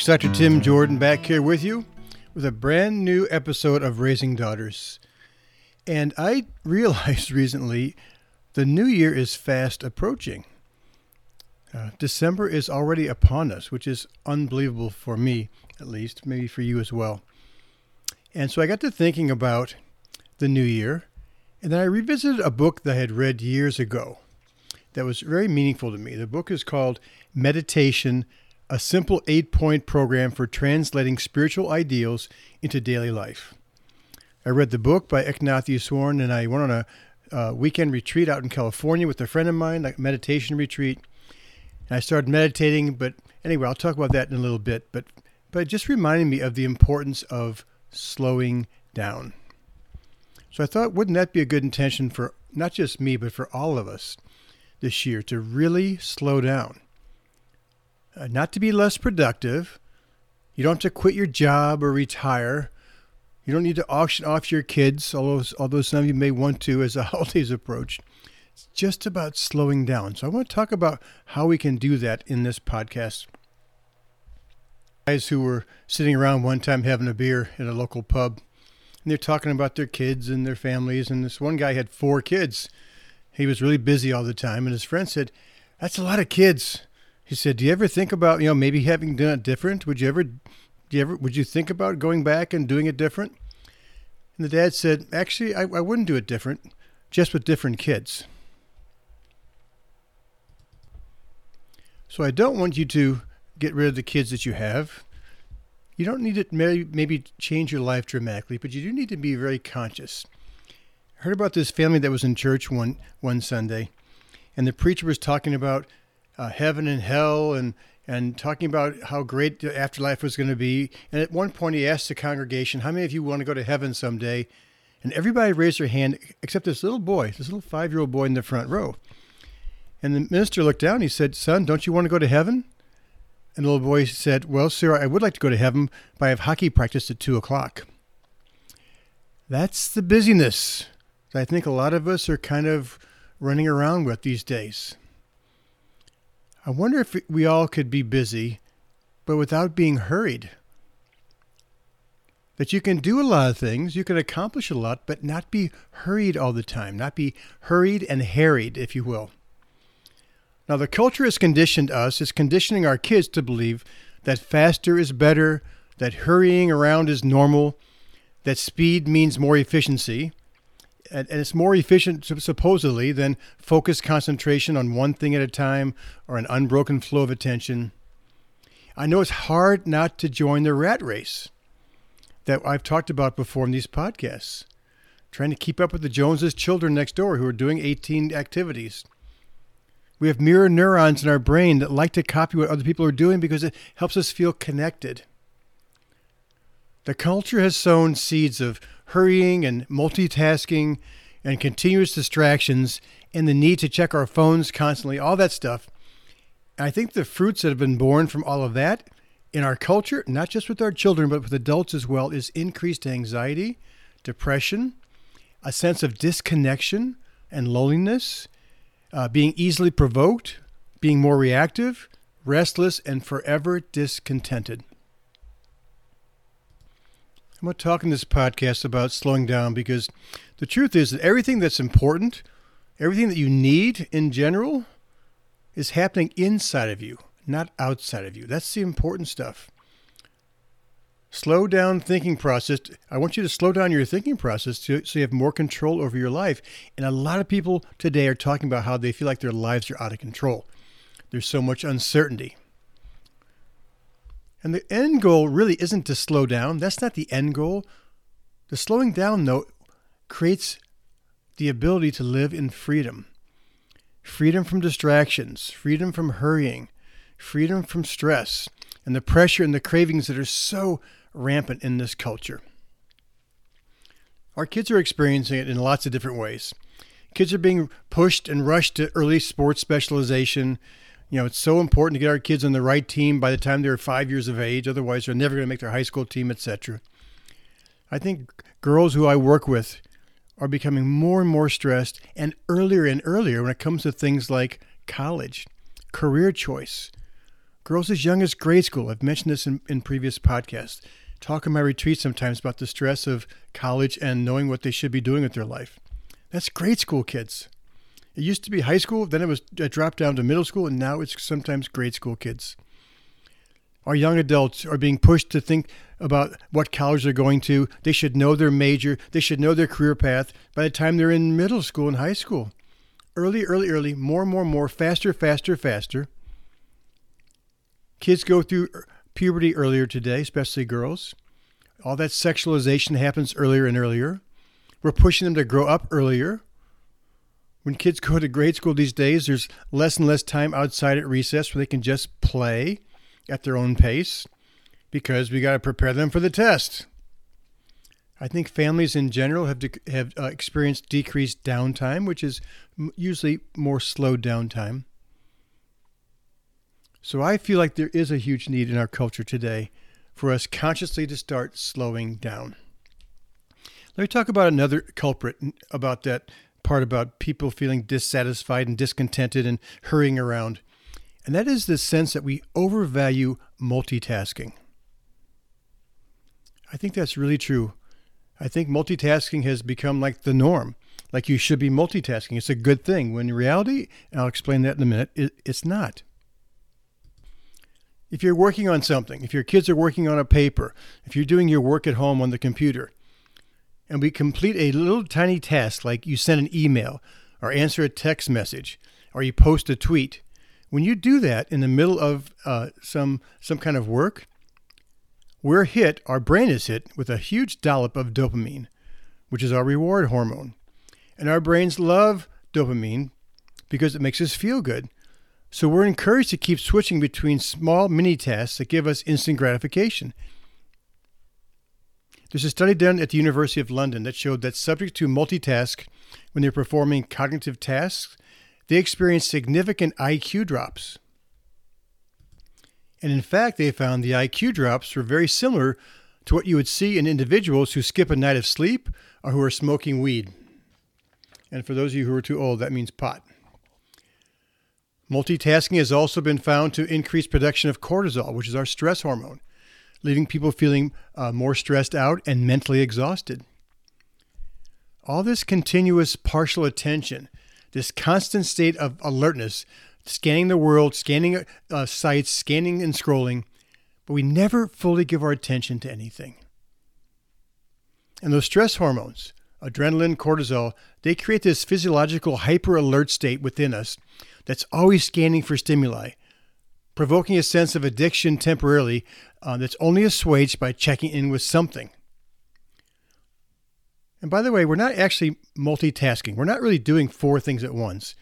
folks. Dr. Tim Jordan back here with you with a brand new episode of Raising Daughters. And I realized recently the new year is fast approaching. Uh, December is already upon us, which is unbelievable for me, at least, maybe for you as well. And so I got to thinking about the new year, and then I revisited a book that I had read years ago that was very meaningful to me. The book is called Meditation a simple eight point program for translating spiritual ideals into daily life. I read the book by Eknath and I went on a uh, weekend retreat out in California with a friend of mine, like meditation retreat. And I started meditating, but anyway, I'll talk about that in a little bit. But but it just reminded me of the importance of slowing down. So I thought, wouldn't that be a good intention for not just me, but for all of us this year to really slow down? Uh, not to be less productive. You don't have to quit your job or retire. You don't need to auction off your kids, although, although some of you may want to as the holidays approach. It's just about slowing down. So I want to talk about how we can do that in this podcast. Guys who were sitting around one time having a beer at a local pub, and they're talking about their kids and their families. And this one guy had four kids. He was really busy all the time, and his friend said, "That's a lot of kids." He said, "Do you ever think about you know maybe having done it different? Would you ever, do you ever, would you think about going back and doing it different?" And the dad said, "Actually, I, I wouldn't do it different, just with different kids." So I don't want you to get rid of the kids that you have. You don't need to maybe, change your life dramatically, but you do need to be very conscious. I heard about this family that was in church one one Sunday, and the preacher was talking about uh, heaven and hell and and talking about how great the afterlife was going to be. And at one point, he asked the congregation, "How many of you want to go to heaven someday?" And everybody raised their hand except this little boy, this little five-year-old boy in the front row. And the minister looked down. He said, "Son, don't you want to go to heaven?" And the little boy said, "Well, sir, I would like to go to heaven, but I have hockey practice at two o'clock." That's the busyness that I think a lot of us are kind of running around with these days. I wonder if we all could be busy, but without being hurried. That you can do a lot of things, you can accomplish a lot, but not be hurried all the time, not be hurried and harried, if you will. Now, the culture has conditioned us, is conditioning our kids to believe that faster is better, that hurrying around is normal, that speed means more efficiency, and, it's more efficient supposedly than focused concentration on one thing at a time or an unbroken flow of attention. I know it's hard not to join the rat race that I've talked about before in these podcasts, trying to keep up with the Joneses' children next door who are doing 18 activities. We have mirror neurons in our brain that like to copy what other people are doing because it helps us feel connected. The culture has sown seeds of hurrying and multitasking and continuous distractions and the need to check our phones constantly, all that stuff. And I think the fruits that have been born from all of that in our culture, not just with our children, but with adults as well, is increased anxiety, depression, a sense of disconnection and loneliness, uh, being easily provoked, being more reactive, restless, and forever discontented. I'm going to talk in this podcast about slowing down because the truth is that everything that's important, everything that you need in general, is happening inside of you, not outside of you. That's the important stuff. Slow down thinking process. I want you to slow down your thinking process to, so you have more control over your life. And a lot of people today are talking about how they feel like their lives are out of control. There's so much uncertainty. And the end goal really isn't to slow down. That's not the end goal. The slowing down, though, creates the ability to live in freedom freedom from distractions, freedom from hurrying, freedom from stress, and the pressure and the cravings that are so rampant in this culture. Our kids are experiencing it in lots of different ways. Kids are being pushed and rushed to early sports specialization you know, it's so important to get our kids on the right team by the time they're five years of age. Otherwise, they're never going to make their high school team, etc. I think girls who I work with are becoming more and more stressed and earlier and earlier when it comes to things like college, career choice, girls as young as grade school. I've mentioned this in, in previous podcasts. Talk in my retreat sometimes about the stress of college and knowing what they should be doing with their life. That's grade school kids. It used to be high school, then it was it dropped down to middle school, and now it's sometimes grade school kids. Our young adults are being pushed to think about what college they're going to. They should know their major. They should know their career path by the time they're in middle school and high school. Early, early, early, more, more, more, faster, faster, faster. Kids go through er, puberty earlier today, especially girls. All that sexualization happens earlier and earlier. We're pushing them to grow up earlier. When kids go to grade school these days, there's less and less time outside at recess where they can just play at their own pace because we got to prepare them for the test. I think families in general have de- have uh, experienced decreased downtime, which is m- usually more slow downtime. So I feel like there is a huge need in our culture today for us consciously to start slowing down. Let me talk about another culprit about that part about people feeling dissatisfied and discontented and hurrying around. And that is the sense that we overvalue multitasking. I think that's really true. I think multitasking has become like the norm. Like you should be multitasking. It's a good thing. When in reality, and I'll explain that in a minute, it, it's not. If you're working on something, if your kids are working on a paper, if you're doing your work at home on the computer, and we complete a little tiny task like you send an email or answer a text message or you post a tweet, when you do that in the middle of uh, some some kind of work, we're hit, our brain is hit with a huge dollop of dopamine, which is our reward hormone. And our brains love dopamine because it makes us feel good. So we're encouraged to keep switching between small mini tasks that give us instant gratification. There's a study done at the University of London that showed that subjects to multitask when they're performing cognitive tasks, they experience significant IQ drops. And in fact, they found the IQ drops were very similar to what you would see in individuals who skip a night of sleep or who are smoking weed. And for those of you who are too old, that means pot. Multitasking has also been found to increase production of cortisol, which is our stress hormone, leaving people feeling uh, more stressed out and mentally exhausted. All this continuous partial attention, this constant state of alertness, scanning the world, scanning uh, sites, scanning and scrolling, but we never fully give our attention to anything. And those stress hormones, adrenaline, cortisol, they create this physiological hyper alert state within us that's always scanning for stimuli, provoking a sense of addiction temporarily uh, that's only assuaged by checking in with something. And by the way, we're not actually multitasking. We're not really doing four things at once.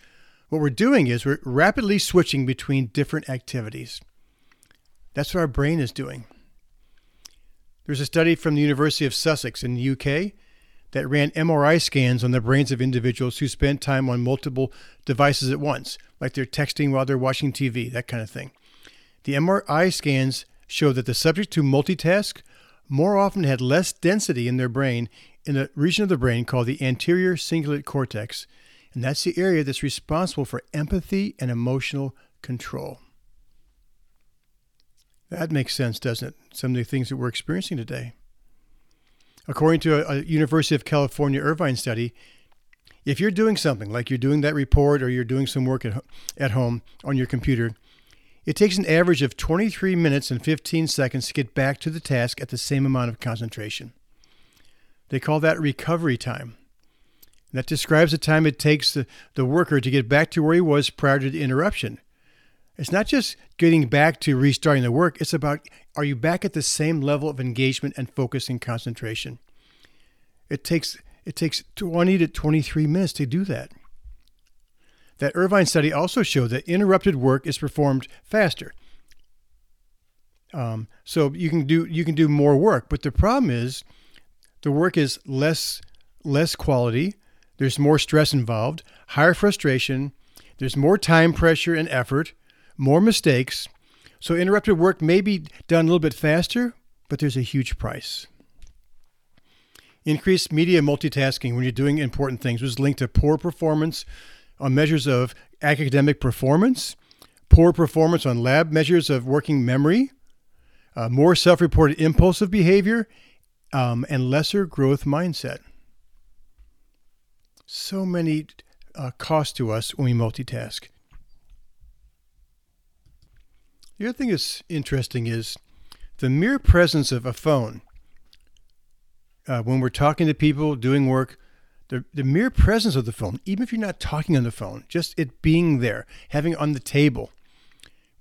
What we're doing is we're rapidly switching between different activities. That's what our brain is doing. There's a study from the University of Sussex in the UK that ran MRI scans on the brains of individuals who spent time on multiple devices at once, like they're texting while they're watching TV, that kind of thing. The MRI scans show that the subjects who multitask more often had less density in their brain in a region of the brain called the anterior cingulate cortex and that's the area that's responsible for empathy and emotional control. That makes sense, doesn't it? Some of the things that we're experiencing today. According to a, a University of California Irvine study, if you're doing something like you're doing that report or you're doing some work at, at home on your computer, it takes an average of 23 minutes and 15 seconds to get back to the task at the same amount of concentration. They call that recovery time. And That describes the time it takes the, the worker to get back to where he was prior to the interruption. It's not just getting back to restarting the work, it's about are you back at the same level of engagement and focus and concentration? It takes it takes 20 to 23 minutes to do that. That Irvine study also showed that interrupted work is performed faster. Um, so you can do you can do more work, but the problem is the work is less less quality, there's more stress involved, higher frustration, there's more time pressure and effort, more mistakes. So interrupted work may be done a little bit faster, but there's a huge price. Increased media multitasking when you're doing important things was linked to poor performance on measures of academic performance, poor performance on lab measures of working memory, uh, more self reported impulsive behavior, um, and lesser growth mindset. So many uh, costs to us when we multitask. The other thing that's interesting is the mere presence of a phone. Uh, when we're talking to people, doing work, the, the mere presence of the phone, even if you're not talking on the phone, just it being there, having it on the table,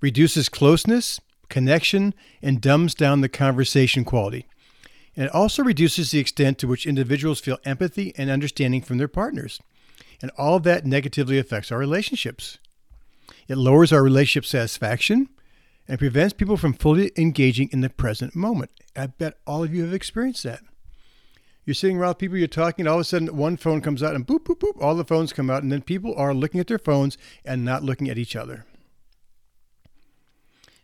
reduces closeness, connection, and dumbs down the conversation quality. And it also reduces the extent to which individuals feel empathy and understanding from their partners. And all that negatively affects our relationships. It lowers our relationship satisfaction and prevents people from fully engaging in the present moment. I bet all of you have experienced that. You're sitting around people, you're talking, and all of a sudden one phone comes out and boop, boop, boop, all the phones come out, and then people are looking at their phones and not looking at each other.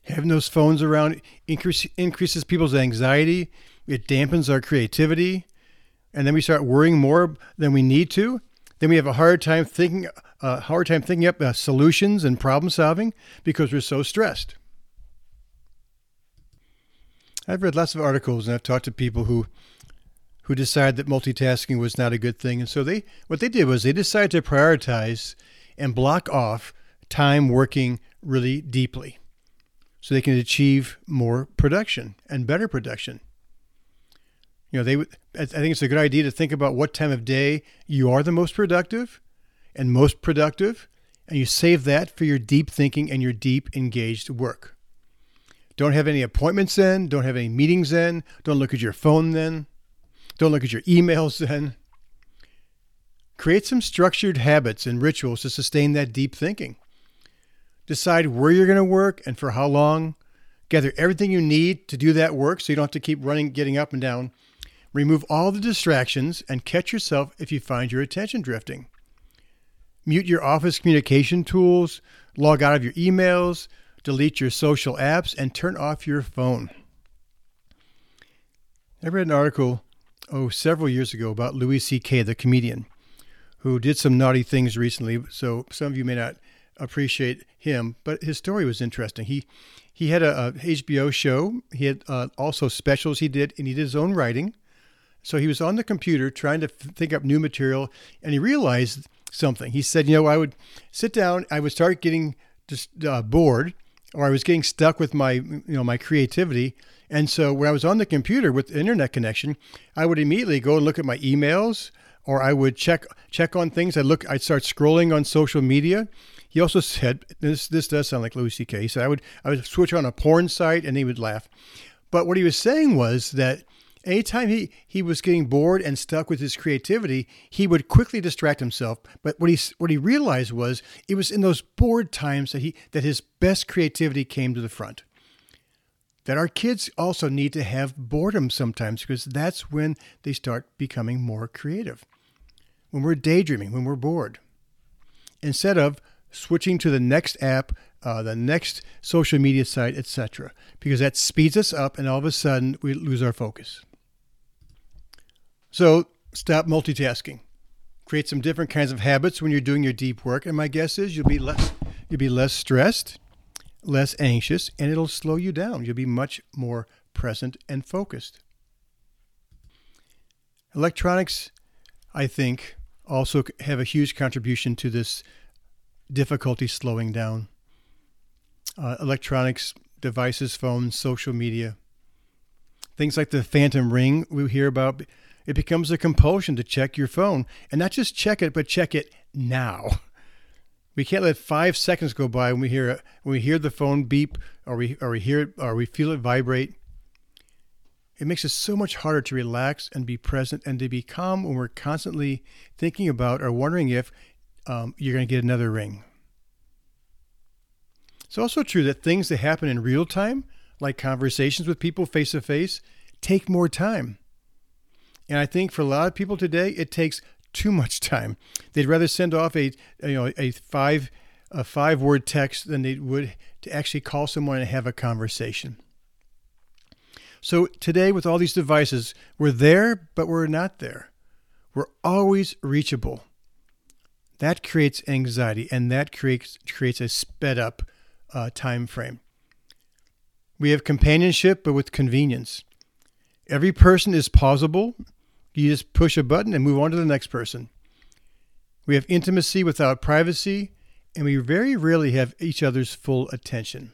Having those phones around increase, increases people's anxiety, it dampens our creativity, and then we start worrying more than we need to. Then we have a hard time thinking, a uh, hard time thinking up uh, solutions and problem solving because we're so stressed. I've read lots of articles and I've talked to people who who decided that multitasking was not a good thing. And so they what they did was they decided to prioritize and block off time working really deeply so they can achieve more production and better production. You know, they I think it's a good idea to think about what time of day you are the most productive and most productive and you save that for your deep thinking and your deep engaged work. Don't have any appointments then. Don't have any meetings then. Don't look at your phone then. Don't look at your emails then. Create some structured habits and rituals to sustain that deep thinking. Decide where you're going to work and for how long. Gather everything you need to do that work so you don't have to keep running, getting up and down. Remove all the distractions and catch yourself if you find your attention drifting. Mute your office communication tools, log out of your emails, delete your social apps, and turn off your phone. I read an article, oh, several years ago about Louis C.K., the comedian, who did some naughty things recently. So some of you may not appreciate him, but his story was interesting. He he had a, a HBO show. He had uh, also specials he did, and he did his own writing. So he was on the computer trying to think up new material, and he realized something. He said, "You know, I would sit down, I would start getting just uh, bored, or I was getting stuck with my you know my creativity. And so when I was on the computer with the internet connection, I would immediately go and look at my emails or I would check check on things. I look I'd start scrolling on social media. He also said this this does sound like Louis C.K. He said I would I would switch on a porn site and he would laugh. But what he was saying was that anytime he, he was getting bored and stuck with his creativity, he would quickly distract himself. But what he what he realized was it was in those bored times that he that his best creativity came to the front. That our kids also need to have boredom sometimes because that's when they start becoming more creative. When we're daydreaming, when we're bored. Instead of switching to the next app, uh, the next social media site, etc., because that speeds us up and all of a sudden we lose our focus. So stop multitasking. Create some different kinds of habits when you're doing your deep work, and my guess is you'll be less you'll be less stressed, less anxious, and it'll slow you down. You'll be much more present and focused. Electronics, I think, also have a huge contribution to this difficulty slowing down. Uh, electronics, devices, phones, social media, things like the phantom ring we hear about it becomes a compulsion to check your phone and not just check it, but check it now. We can't let five seconds go by when we hear when we hear the phone beep or we or we hear it or we feel it vibrate. It makes it so much harder to relax and be present and to be calm when we're constantly thinking about or wondering if um, you're going to get another ring. It's also true that things that happen in real time, like conversations with people face to face, take more time. And I think for a lot of people today, it takes too much time. They'd rather send off a you know a five a five word text than they would to actually call someone and have a conversation. So today, with all these devices, we're there, but we're not there. We're always reachable. That creates anxiety, and that creates creates a sped up uh, time frame. We have companionship, but with convenience. Every person is pausable. You just push a button and move on to the next person. We have intimacy without privacy, and we very rarely have each other's full attention.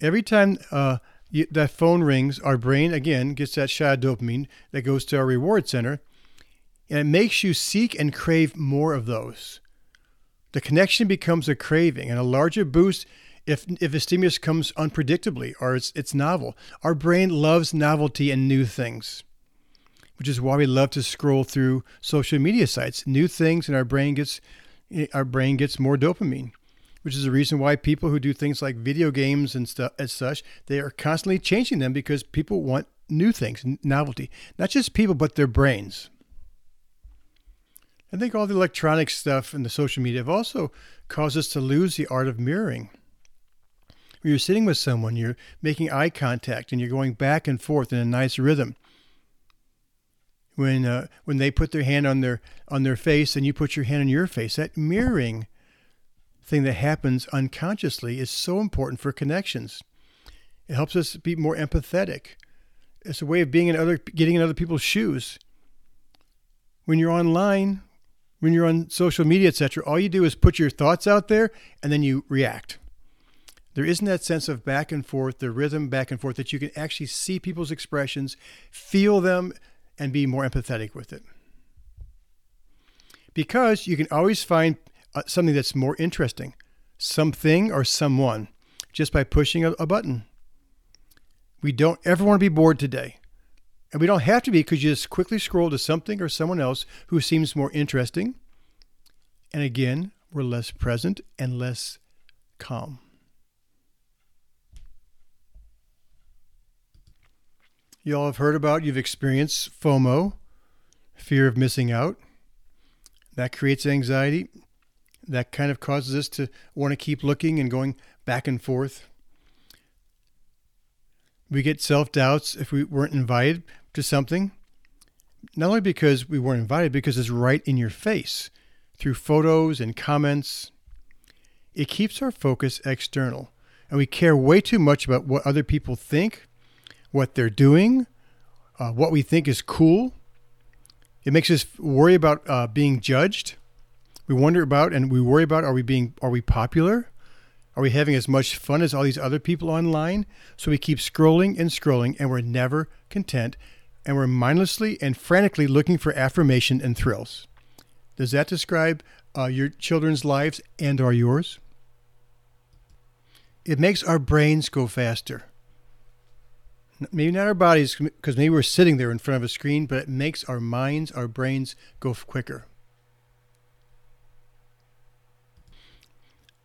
Every time uh, you, that phone rings, our brain again gets that shot of dopamine that goes to our reward center, and it makes you seek and crave more of those. The connection becomes a craving, and a larger boost if if a stimulus comes unpredictably or it's it's novel. Our brain loves novelty and new things, which is why we love to scroll through social media sites. New things, and our brain gets our brain gets more dopamine which is the reason why people who do things like video games and stuff as such, they are constantly changing them because people want new things, novelty. Not just people, but their brains. I think all the electronic stuff and the social media have also caused us to lose the art of mirroring. When you're sitting with someone, you're making eye contact and you're going back and forth in a nice rhythm. When uh, when they put their hand on their on their face and you put your hand on your face, that mirroring thing that happens unconsciously is so important for connections. It helps us be more empathetic. It's a way of being in other, getting in other people's shoes. When you're online, when you're on social media, etc., all you do is put your thoughts out there and then you react. There isn't that sense of back and forth, the rhythm back and forth that you can actually see people's expressions, feel them, and be more empathetic with it. Because you can always find uh, something that's more interesting, something or someone, just by pushing a, a button. We don't ever want to be bored today. And we don't have to be because you just quickly scroll to something or someone else who seems more interesting. And again, we're less present and less calm. You all have heard about, you've experienced FOMO, fear of missing out. That creates anxiety that kind of causes us to want to keep looking and going back and forth. We get self doubts if we weren't invited to something, not only because we weren't invited, because it's right in your face through photos and comments. It keeps our focus external, and we care way too much about what other people think, what they're doing, uh, what we think is cool. It makes us worry about uh, being judged we wonder about and we worry about are we being are we popular? Are we having as much fun as all these other people online? So we keep scrolling and scrolling and we're never content and we're mindlessly and frantically looking for affirmation and thrills. Does that describe uh, your children's lives and are yours? It makes our brains go faster. Maybe not our bodies, because maybe we're sitting there in front of a screen, but it makes our minds, our brains go quicker.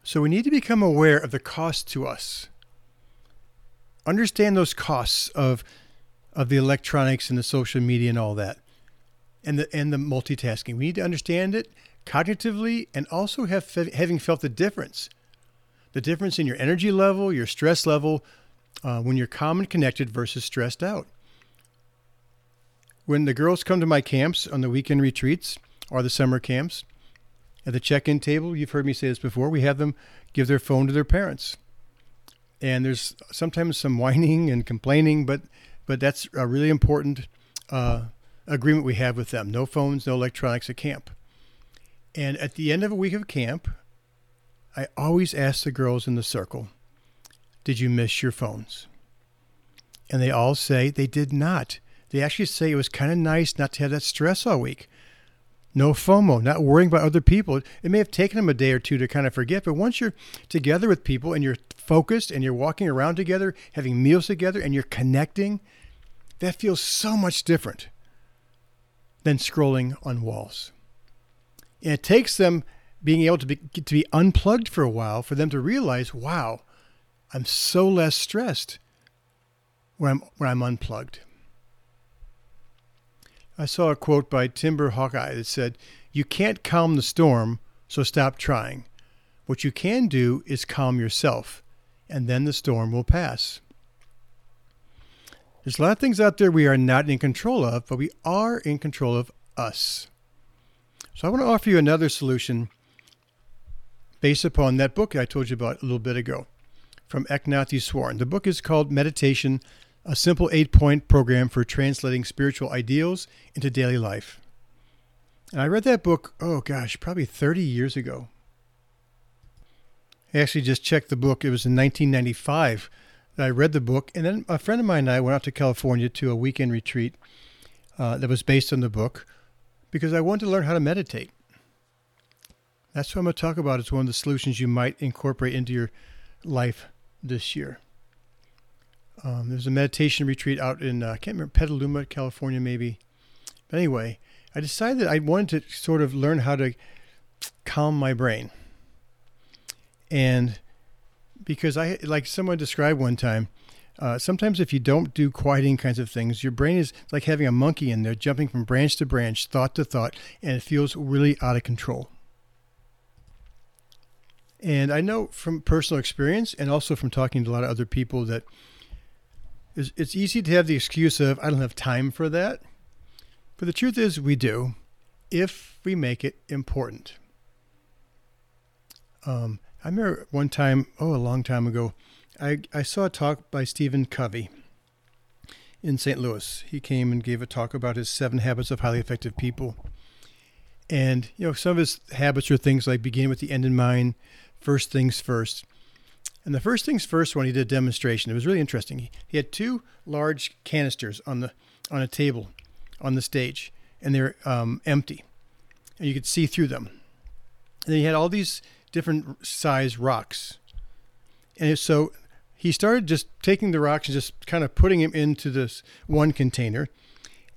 So we need to become aware of the cost to us. Understand those costs of of the electronics and the social media and all that. And the and the multitasking. We need to understand it cognitively and also have having felt the difference. The difference in your energy level, your stress level uh, when you're calm and connected versus stressed out. When the girls come to my camps on the weekend retreats or the summer camps, at the check-in table, you've heard me say this before, we have them give their phone to their parents. And there's sometimes some whining and complaining, but but that's a really important uh, agreement we have with them. No phones, no electronics at camp. And at the end of a week of camp, I always ask the girls in the circle, Did you miss your phones? And they all say they did not. They actually say it was kind of nice not to have that stress all week. No FOMO, not worrying about other people. It may have taken them a day or two to kind of forget, but once you're together with people and you're focused and you're walking around together, having meals together, and you're connecting, that feels so much different than scrolling on walls. And it takes them being able to be, to be unplugged for a while for them to realize, wow, I'm so less stressed when I'm, when I'm unplugged. I saw a quote by Timber Hawkeye that said, You can't calm the storm, so stop trying. What you can do is calm yourself, and then the storm will pass. There's a lot of things out there we are not in control of, but we are in control of us. So I want to offer you another solution based upon that book I told you about a little bit ago from Eknath Easwaran. The book is called Meditation, a simple eight point program for translating spiritual ideals into daily life. And I read that book, oh gosh, probably 30 years ago. I actually just checked the book. It was in 1995 that I read the book. And then a friend of mine and I went out to California to a weekend retreat uh, that was based on the book because I wanted to learn how to meditate. That's what I'm going to talk about. It's one of the solutions you might incorporate into your life this year. Um, there's a meditation retreat out in, uh, I can't remember, Petaluma, California, maybe. But anyway, I decided I wanted to sort of learn how to calm my brain. And because I, like someone described one time, uh, sometimes if you don't do quieting kinds of things, your brain is like having a monkey in there jumping from branch to branch, thought to thought, and it feels really out of control. And I know from personal experience and also from talking to a lot of other people that it's easy to have the excuse of, I don't have time for that. But the truth is, we do if we make it important. Um, I remember one time, oh, a long time ago, I, I saw a talk by Stephen Covey in St. Louis. He came and gave a talk about his seven habits of highly effective people. And, you know, some of his habits are things like beginning with the end in mind, first things first. And the first things first when he did a demonstration, it was really interesting. He, had two large canisters on the on a table on the stage, and they're um, empty, and you could see through them. And then he had all these different size rocks, and so he started just taking the rocks and just kind of putting them into this one container,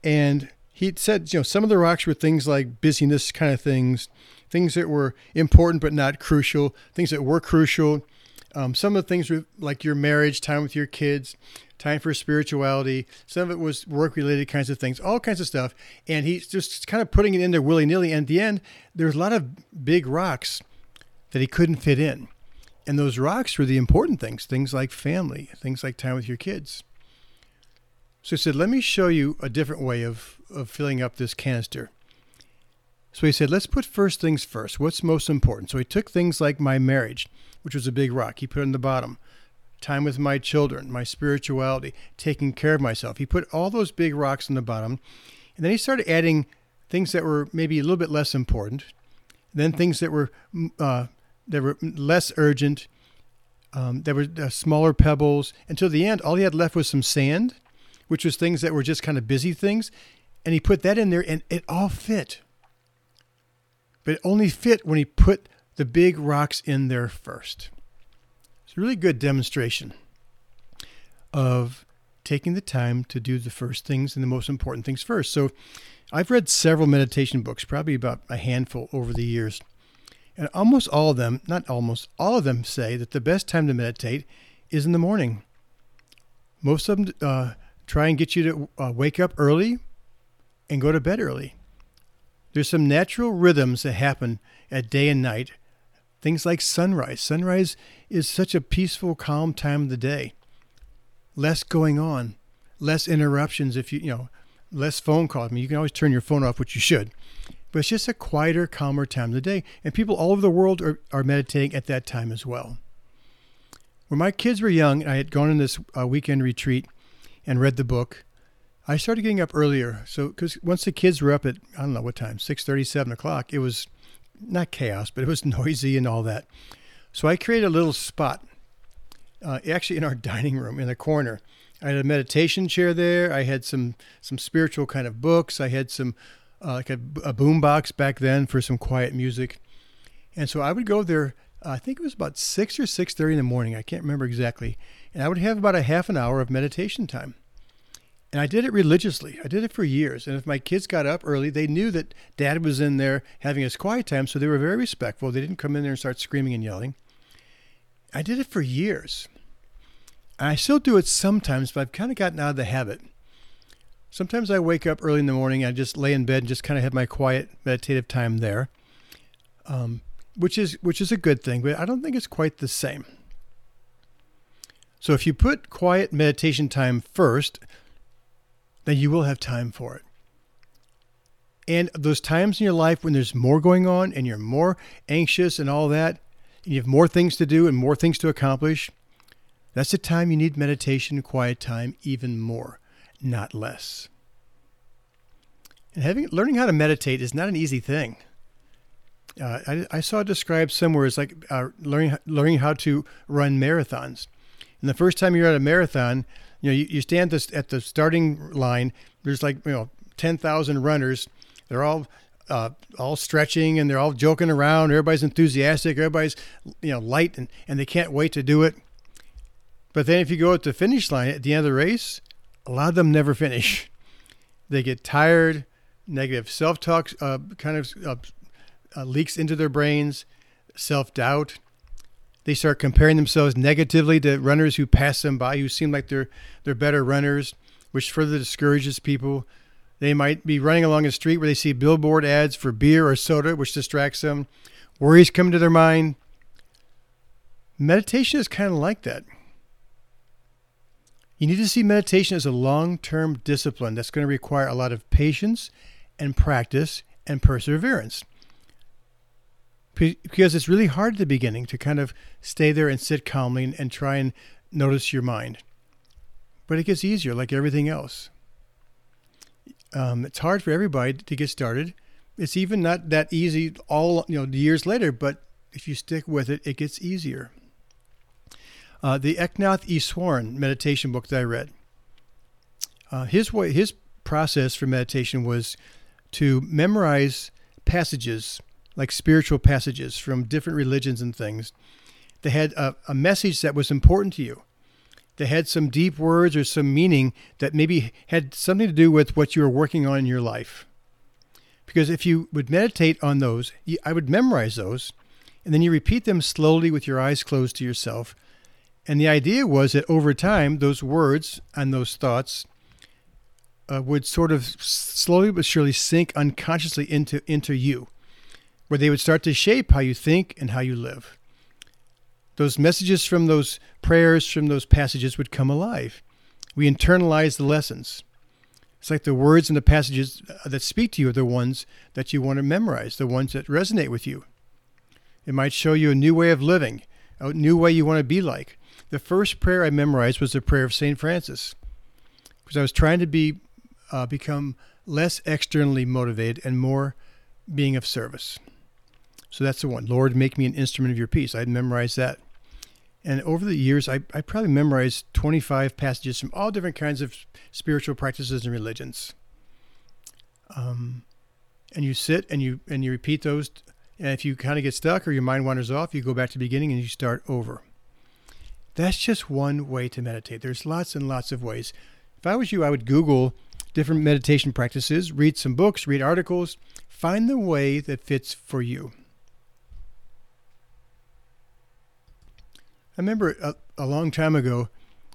and he said, you know, some of the rocks were things like busyness kind of things, things that were important but not crucial, things that were crucial. Um, some of the things were like your marriage, time with your kids, time for spirituality. Some of it was work related kinds of things, all kinds of stuff. And he's just kind of putting it in there willy nilly. And at the end, there's a lot of big rocks that he couldn't fit in. And those rocks were the important things, things like family, things like time with your kids. So he said, Let me show you a different way of, of filling up this canister. So he said, let's put first things first. What's most important? So he took things like my marriage, which was a big rock. He put in the bottom. Time with my children, my spirituality, taking care of myself. He put all those big rocks in the bottom. And then he started adding things that were maybe a little bit less important. Then things that were uh, that were less urgent. Um, were uh, smaller pebbles. Until the end, all he had left was some sand, which was things that were just kind of busy things. And he put that in there, and it all fit but it only fit when he put the big rocks in there first. It's a really good demonstration of taking the time to do the first things and the most important things first. So I've read several meditation books, probably about a handful over the years. And almost all of them, not almost, all of them say that the best time to meditate is in the morning. Most of them uh, try and get you to uh, wake up early and go to bed early. There's some natural rhythms that happen at day and night. Things like sunrise. Sunrise is such a peaceful, calm time of the day. Less going on, less interruptions. If you, you know, less phone calls. I mean, you can always turn your phone off, which you should. But it's just a quieter, calmer time of the day. And people all over the world are, are meditating at that time as well. When my kids were young, I had gone on this uh, weekend retreat and read the book. I started getting up earlier. So, because once the kids were up at, I don't know what time, six thirty, seven o'clock, it was not chaos, but it was noisy and all that. So I created a little spot, uh, actually in our dining room in the corner. I had a meditation chair there. I had some some spiritual kind of books. I had some uh, like a, a boom box back then for some quiet music. And so I would go there. I think it was about six or six thirty in the morning. I can't remember exactly. And I would have about a half an hour of meditation time. And I did it religiously. I did it for years. And if my kids got up early, they knew that dad was in there having his quiet time. So they were very respectful. They didn't come in there and start screaming and yelling. I did it for years. And I still do it sometimes, but I've kind of gotten out of the habit. Sometimes I wake up early in the morning. I just lay in bed and just kind of have my quiet meditative time there, um, which is which is a good thing. But I don't think it's quite the same. So if you put quiet meditation time first, then you will have time for it. And those times in your life when there's more going on and you're more anxious and all that, and you have more things to do and more things to accomplish, that's the time you need meditation quiet time even more, not less. And having learning how to meditate is not an easy thing. Uh, I, I, saw it described somewhere as like uh, learning learning how to run marathons. And the first time you're at a marathon, you know you, you stand this, at the starting line. There's like you know ten thousand runners. They're all uh, all stretching and they're all joking around. Everybody's enthusiastic. Everybody's you know light and, and they can't wait to do it. But then if you go at the finish line at the end of the race, a lot of them never finish. They get tired. Negative self-talk uh, kind of uh, uh, leaks into their brains. Self-doubt. They start comparing themselves negatively to runners who pass them by, who seem like they're they're better runners, which further discourages people. They might be running along a street where they see billboard ads for beer or soda, which distracts them. Worries come to their mind. Meditation is kind of like that. You need to see meditation as a long term discipline that's going to require a lot of patience and practice and perseverance. Because it's really hard at the beginning to kind of stay there and sit calmly and, try and notice your mind. But it gets easier, like everything else. Um, it's hard for everybody to get started. It's even not that easy all you know years later, but if you stick with it, it gets easier. Uh, the Eknath Easwaran meditation book that I read, uh, his way, his process for meditation was to memorize passages like spiritual passages from different religions and things that had a, a message that was important to you that had some deep words or some meaning that maybe had something to do with what you were working on in your life. Because if you would meditate on those, I would memorize those, and then you repeat them slowly with your eyes closed to yourself. And the idea was that over time, those words and those thoughts uh, would sort of slowly but surely sink unconsciously into, into you, where they would start to shape how you think and how you live those messages from those prayers, from those passages would come alive. We internalize the lessons. It's like the words and the passages uh, that speak to you are the ones that you want to memorize, the ones that resonate with you. It might show you a new way of living, a new way you want to be like. The first prayer I memorized was the prayer of St. Francis, because I was trying to be uh, become less externally motivated and more being of service. So that's the one. Lord, make me an instrument of your peace. I'd memorized that. And over the years, I, I probably memorized 25 passages from all different kinds of spiritual practices and religions. Um, and you sit and you and you repeat those. And if you kind of get stuck or your mind wanders off, you go back to the beginning and you start over. That's just one way to meditate. There's lots and lots of ways. If I was you, I would Google different meditation practices, read some books, read articles, find the way that fits for you. I remember a, a long time ago,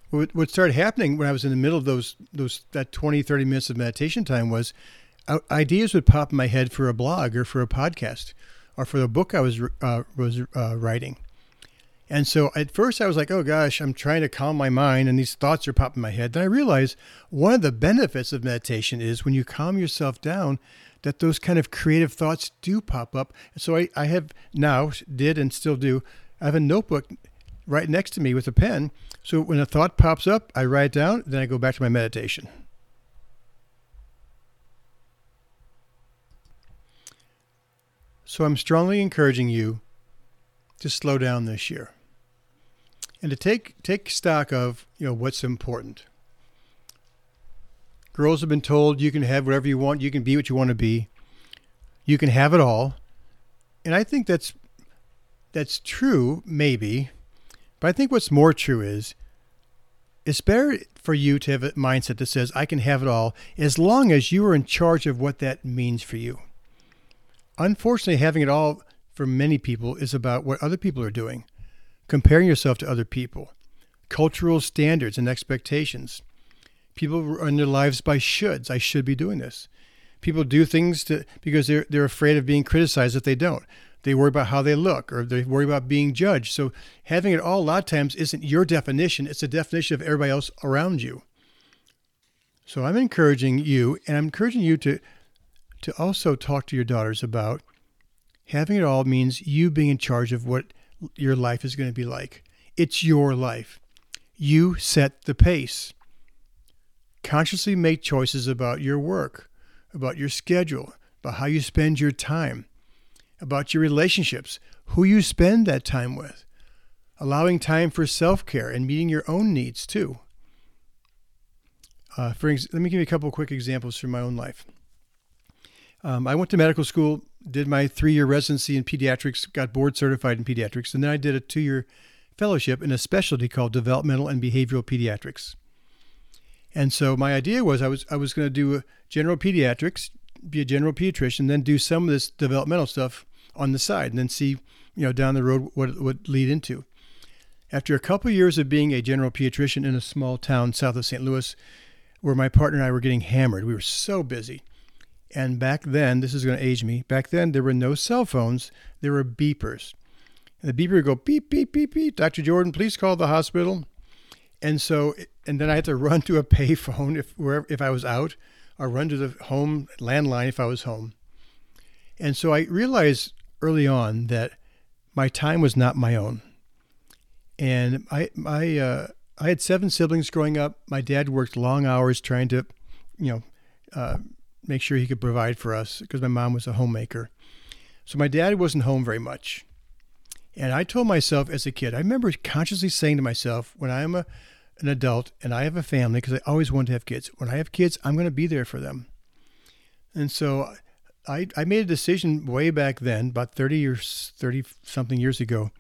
what, what started happening when I was in the middle of those those that 20, 30 minutes of meditation time was uh, ideas would pop in my head for a blog or for a podcast or for the book I was uh, was uh, writing. And so at first I was like, oh gosh, I'm trying to calm my mind and these thoughts are popping in my head. Then I realized one of the benefits of meditation is when you calm yourself down, that those kind of creative thoughts do pop up. So I, I have now, did and still do, I have a notebook right next to me with a pen. So when a thought pops up, I write it down, then I go back to my meditation. So I'm strongly encouraging you to slow down this year and to take take stock of you know what's important. Girls have been told you can have whatever you want, you can be what you want to be, you can have it all, and I think that's that's true maybe, but I think what's more true is it's better for you to have a mindset that says, I can have it all as long as you are in charge of what that means for you. Unfortunately, having it all for many people is about what other people are doing, comparing yourself to other people, cultural standards and expectations. People run their lives by shoulds. I should be doing this. People do things to, because they're, they're afraid of being criticized if they don't. They worry about how they look or they worry about being judged. So having it all a lot of times isn't your definition, it's the definition of everybody else around you. So I'm encouraging you, and I'm encouraging you to to also talk to your daughters about having it all means you being in charge of what your life is going to be like. It's your life. You set the pace. Consciously make choices about your work, about your schedule, about how you spend your time, about your relationships, who you spend that time with, allowing time for self care and meeting your own needs too. Uh, for ex- let me give you a couple quick examples from my own life. Um, I went to medical school, did my three year residency in pediatrics, got board certified in pediatrics, and then I did a two year fellowship in a specialty called developmental and behavioral pediatrics. And so my idea was I was I was going to do general pediatrics, be a general pediatrician, then do some of this developmental stuff on the side, and then see you know down the road what it would lead into. After a couple of years of being a general pediatrician in a small town south of St. Louis, where my partner and I were getting hammered, we were so busy. And back then, this is going to age me. Back then, there were no cell phones; there were beepers. And the beeper would go beep beep beep beep. Dr. Jordan, please call the hospital. And so, and then I had to run to a payphone if wherever if I was out, or run to the home landline if I was home. And so I realized early on that my time was not my own. And I my uh, I had seven siblings growing up. My dad worked long hours trying to, you know, uh, make sure he could provide for us because my mom was a homemaker. So my dad wasn't home very much. And I told myself as a kid, I remember consciously saying to myself, when I'm a, an adult and I have a family, because I always wanted to have kids, when I have kids, I'm going to be there for them. And so I, I made a decision way back then, about 30 years, 30 something years ago,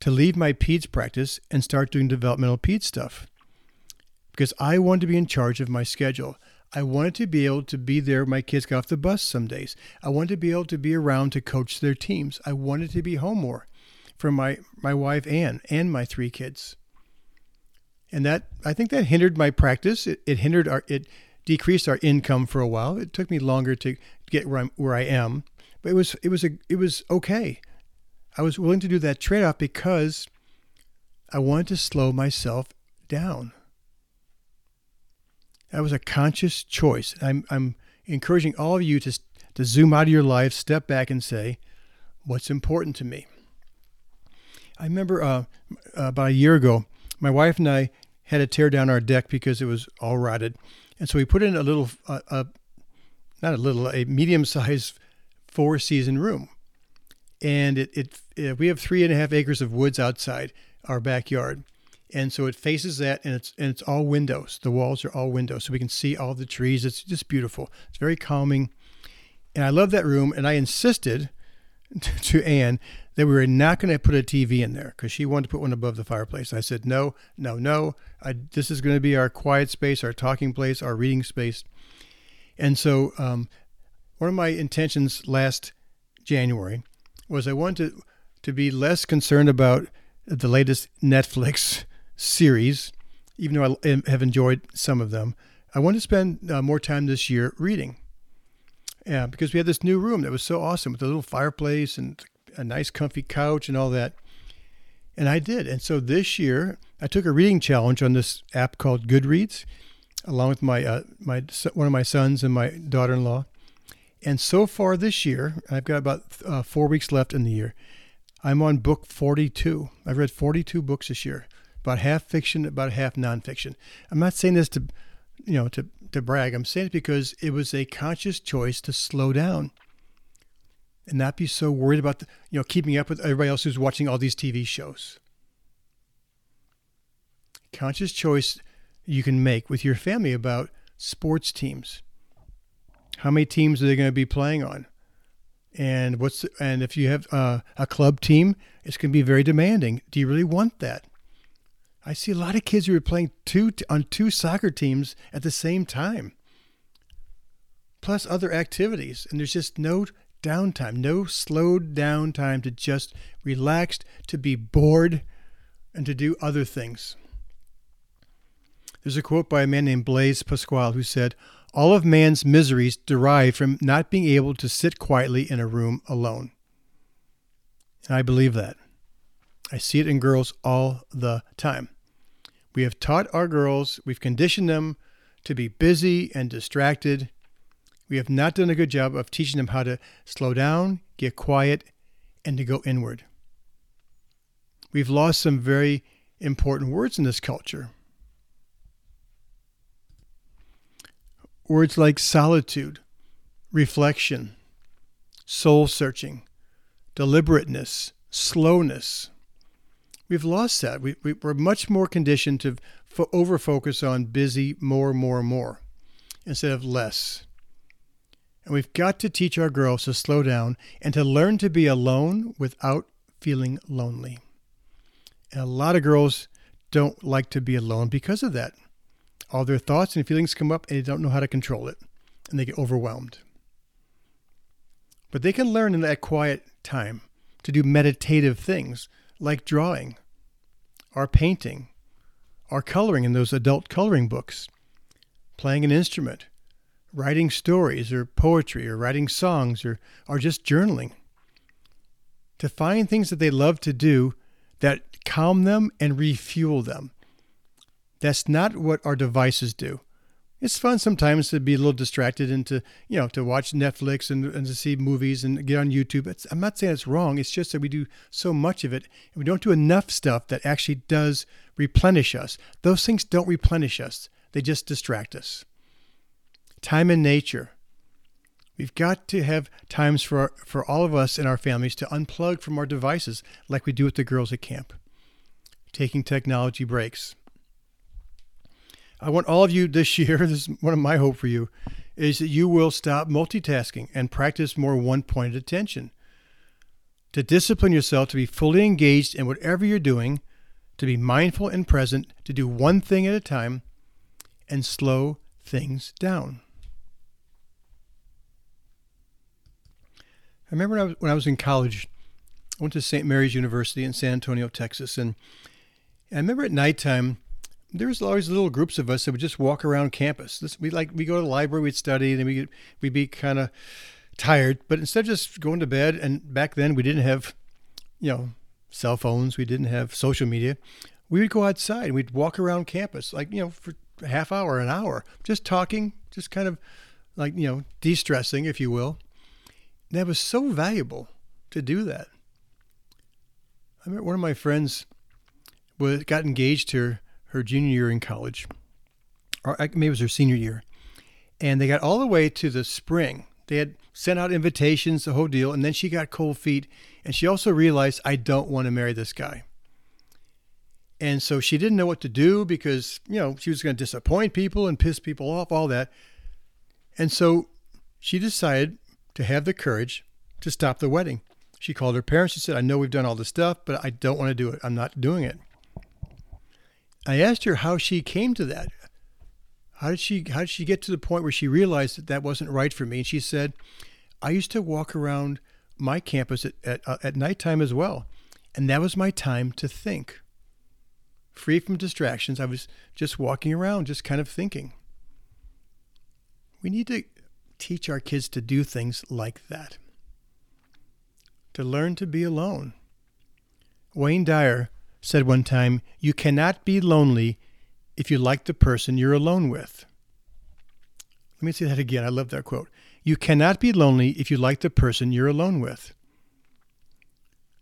to leave my PEDS practice and start doing developmental PEDS stuff because I wanted to be in charge of my schedule. I wanted to be able to be there when my kids got off the bus some days. I wanted to be able to be around to coach their teams. I wanted to be home more for my, my wife Anne and my three kids. And that I think that hindered my practice. It, it hindered our it decreased our income for a while. It took me longer to get where, I'm, where I am, but it was it was a it was okay. I was willing to do that trade off because I wanted to slow myself down. That was a conscious choice. I'm, I'm encouraging all of you to, to zoom out of your life, step back, and say, What's important to me? I remember uh, about a year ago, my wife and I had to tear down our deck because it was all rotted. And so we put in a little, uh, uh, not a little, a medium sized four season room. And it, it, it, we have three and a half acres of woods outside our backyard. And so it faces that and it's and it's all windows. The walls are all windows so we can see all the trees. It's just beautiful. It's very calming. And i love that room and i insisted to anne that we were not going to put a tv in there because she wanted to put one above the fireplace i said no no no I, this is going to be our quiet space our talking place our reading space and so um, one of my intentions last january was i wanted to, to be less concerned about the latest netflix series, even though I have enjoyed some of them. I want to spend uh, more time this year reading. Yeah, because we had this new room that was so awesome with a little fireplace and a nice comfy couch and all that. And I did. And so this year, I took a reading challenge on this app called Goodreads, along with my uh, my one of my sons and my daughter-in-law. And so far this year, I've got about uh, four weeks left in the year. I'm on book 42. I've read 42 books this year about half fiction, about half nonfiction. I'm not saying this to, you know, to, to brag. I'm saying it because it was a conscious choice to slow down and not be so worried about, the, you know, keeping up with everybody else who's watching all these TV shows. Conscious choice you can make with your family about sports teams. How many teams are they going to be playing on? And what's and if you have uh, a club team, it's going to be very demanding. Do you really want that? I see a lot of kids who are playing two on two soccer teams at the same time, plus other activities, and there's just no downtime, no slowed down time to just relax, to be bored, and to do other things. There's a quote by a man named Blaise Pascal who said, All of man's miseries derive from not being able to sit quietly in a room alone. And I believe that. I see it in girls all the time. We have taught our girls, we've conditioned them to be busy and distracted. We have not done a good job of teaching them how to slow down, get quiet, and to go inward. we've lost some very important words in this culture. Words like solitude, reflection, soul searching, deliberateness, slowness. We've lost that. We, we, are much more conditioned to fo- over focus on busy, more, more, more instead of less. And we've got to teach our girls to slow down and to learn to be alone without feeling lonely. And a lot of girls don't like to be alone because of that. All their thoughts and feelings come up and they don't know how to control it and they get overwhelmed. But they can learn in that quiet time to do meditative things like drawing or painting or coloring in those adult coloring books, playing an instrument, writing stories or poetry or writing songs or, or just journaling. To find things that they love to do that calm them and refuel them. That's not what our devices do. It's fun sometimes to be a little distracted and to, you know, to watch Netflix and, and to see movies and get on YouTube. It's, I'm not saying it's wrong. It's just that we do so much of it and we don't do enough stuff that actually does replenish us. Those things don't replenish us. They just distract us. Time in nature. We've got to have times for, for all of us and our families to unplug from our devices like we do with the girls at camp taking technology breaks. I want all of you this year, this is one of my hope for you, is that you will stop multitasking and practice more one pointed attention. To discipline yourself to be fully engaged in whatever you're doing, to be mindful and present, to do one thing at a time, and slow things down. I remember when I was, when I was in college, I went to St. Mary's University in San Antonio, Texas, and I remember at nighttime, there was always little groups of us that would just walk around campus. This, we like we go to the library, we'd study, and we we'd be kind of tired. But instead of just going to bed, and back then we didn't have, you know, cell phones, we didn't have social media. We would go outside and we'd walk around campus, like you know, for a half hour, an hour, just talking, just kind of like you know, de-stressing, if you will. That was so valuable to do that. I remember one of my friends was got engaged her her junior year in college, or maybe it was her senior year, and they got all the way to the spring. They had sent out invitations, the whole deal, and then she got cold feet, and she also realized I don't want to marry this guy. And so she didn't know what to do because you know she was going to disappoint people and piss people off, all that. And so she decided to have the courage to stop the wedding. She called her parents. She said, I know we've done all this stuff, but I don't want to do it. I'm not doing it. I asked her how she came to that. How did she how did she get to the point where she realized that that wasn't right for me? And she said, I used to walk around my campus at at, uh, at nighttime as well, and that was my time to think. Free from distractions, I was just walking around, just kind of thinking. We need to teach our kids to do things like that. To learn to be alone. Wayne Dyer said one time, You cannot be lonely if you like the person you're alone with. Let me say that again. I love that quote. You cannot be lonely if you like the person you're alone with.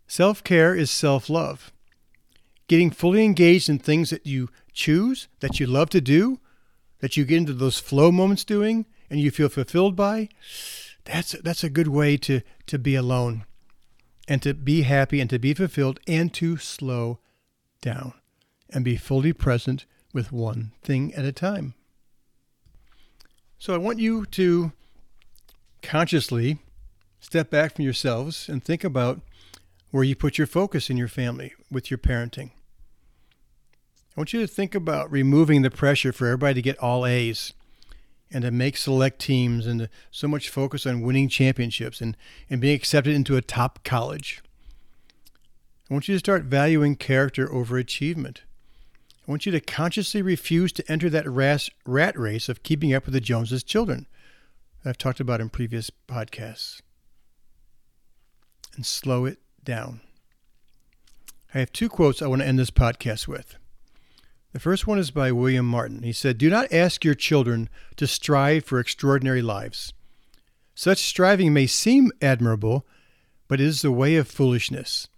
Self care is self love. Getting fully engaged in things that you choose, that you love to do, that you get into those flow moments doing, and you feel fulfilled by, that's, that's a good way to, to be alone and to be happy and to be fulfilled and to slow down and be fully present with one thing at a time. So I want you to consciously step back from yourselves and think about where you put your focus in your family with your parenting. I want you to think about removing the pressure for everybody to get all A's and to make select teams and so much focus on winning championships and, and being accepted into a top college. I want you to start valuing character over achievement. I want you to consciously refuse to enter that rat race of keeping up with the Joneses' children that I've talked about in previous podcasts. And slow it down. I have two quotes I want to end this podcast with. The first one is by William Martin. He said, Do not ask your children to strive for extraordinary lives. Such striving may seem admirable, but it is the way of foolishness.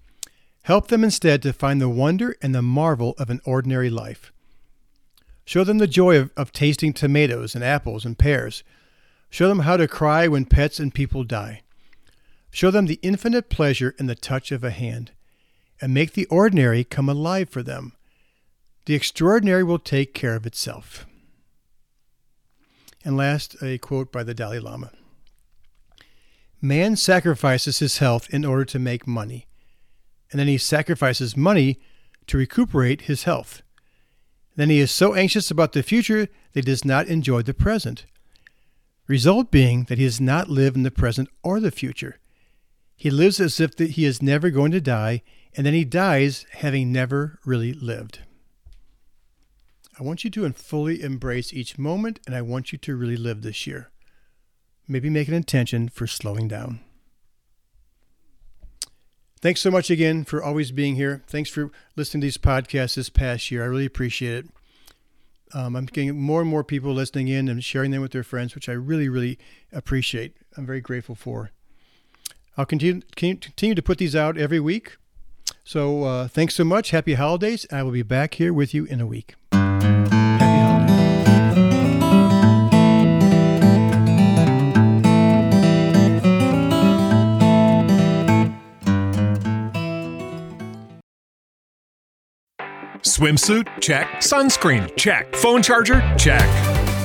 Help them instead to find the wonder and the marvel of an ordinary life. Show them the joy of, of tasting tomatoes and apples and pears. Show them how to cry when pets and people die. Show them the infinite pleasure in the touch of a hand, and make the ordinary come alive for them. The extraordinary will take care of itself. And last, a quote by the Dalai Lama Man sacrifices his health in order to make money, and then he sacrifices money to recuperate his health. Then he is so anxious about the future that he does not enjoy the present. Result being that he does not live in the present or the future. He lives as if he is never going to die, and then he dies having never really lived. I want you to fully embrace each moment, and I want you to really live this year. Maybe make an intention for slowing down. Thanks so much again for always being here. Thanks for listening to these podcasts this past year. I really appreciate it. Um, I'm getting more and more people listening in and sharing them with their friends, which I really, really appreciate. I'm very grateful for. I'll continue, continue to put these out every week. So uh, thanks so much. Happy holidays. I will be back here with you in a week. Swimsuit? Check. Sunscreen? Check. Phone charger? Check.